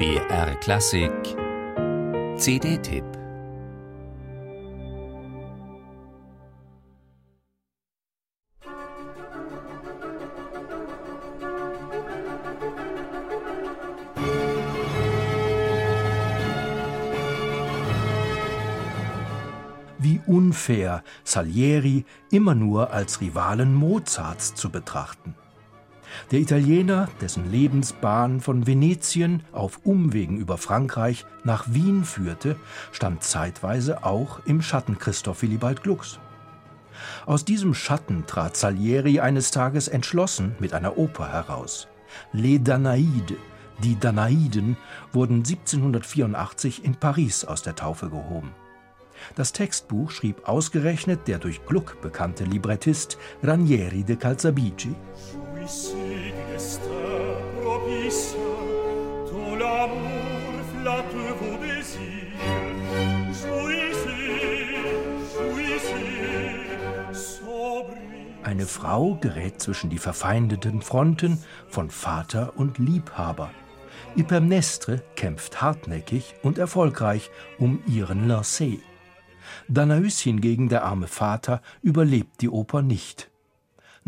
BR Klassik CD-Tipp Wie unfair, Salieri immer nur als Rivalen Mozarts zu betrachten. Der Italiener, dessen Lebensbahn von Venetien auf Umwegen über Frankreich nach Wien führte, stand zeitweise auch im Schatten Christoph Willibald Glucks. Aus diesem Schatten trat Salieri eines Tages entschlossen mit einer Oper heraus. Les Danaïdes, die Danaiden, wurden 1784 in Paris aus der Taufe gehoben. Das Textbuch schrieb ausgerechnet der durch Gluck bekannte Librettist Ranieri de Calzabigi. Eine Frau gerät zwischen die verfeindeten Fronten von Vater und Liebhaber. Hypermnestre kämpft hartnäckig und erfolgreich um ihren Lancet. Danaüs hingegen, der arme Vater, überlebt die Oper nicht.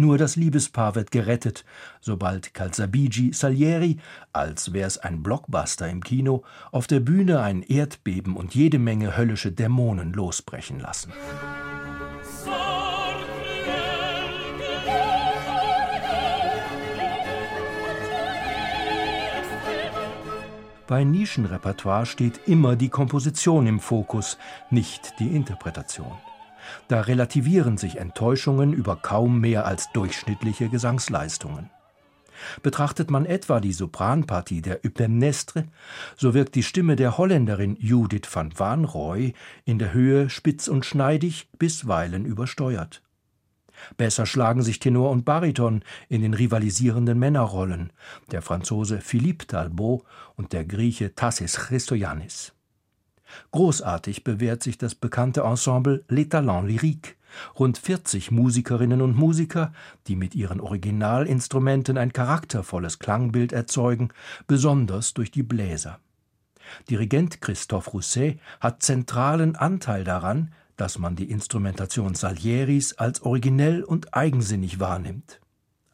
Nur das Liebespaar wird gerettet, sobald Calzabigi Salieri, als wär's ein Blockbuster im Kino, auf der Bühne ein Erdbeben und jede Menge höllische Dämonen losbrechen lassen. Bei Nischenrepertoire steht immer die Komposition im Fokus, nicht die Interpretation. Da relativieren sich Enttäuschungen über kaum mehr als durchschnittliche Gesangsleistungen. Betrachtet man etwa die Sopranpartie der Hypermnestre, so wirkt die Stimme der Holländerin Judith van Wanrooy in der Höhe spitz und schneidig, bisweilen übersteuert. Besser schlagen sich Tenor und Bariton in den rivalisierenden Männerrollen, der Franzose Philippe Talbot und der Grieche Tassis Christoyannis. Großartig bewährt sich das bekannte Ensemble Les Talents Lyriques, rund 40 Musikerinnen und Musiker, die mit ihren Originalinstrumenten ein charaktervolles Klangbild erzeugen, besonders durch die Bläser. Dirigent Christophe Rousset hat zentralen Anteil daran, dass man die Instrumentation Salieris als originell und eigensinnig wahrnimmt.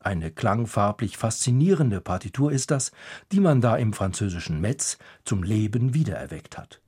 Eine klangfarblich faszinierende Partitur ist das, die man da im französischen Metz zum Leben wiedererweckt hat.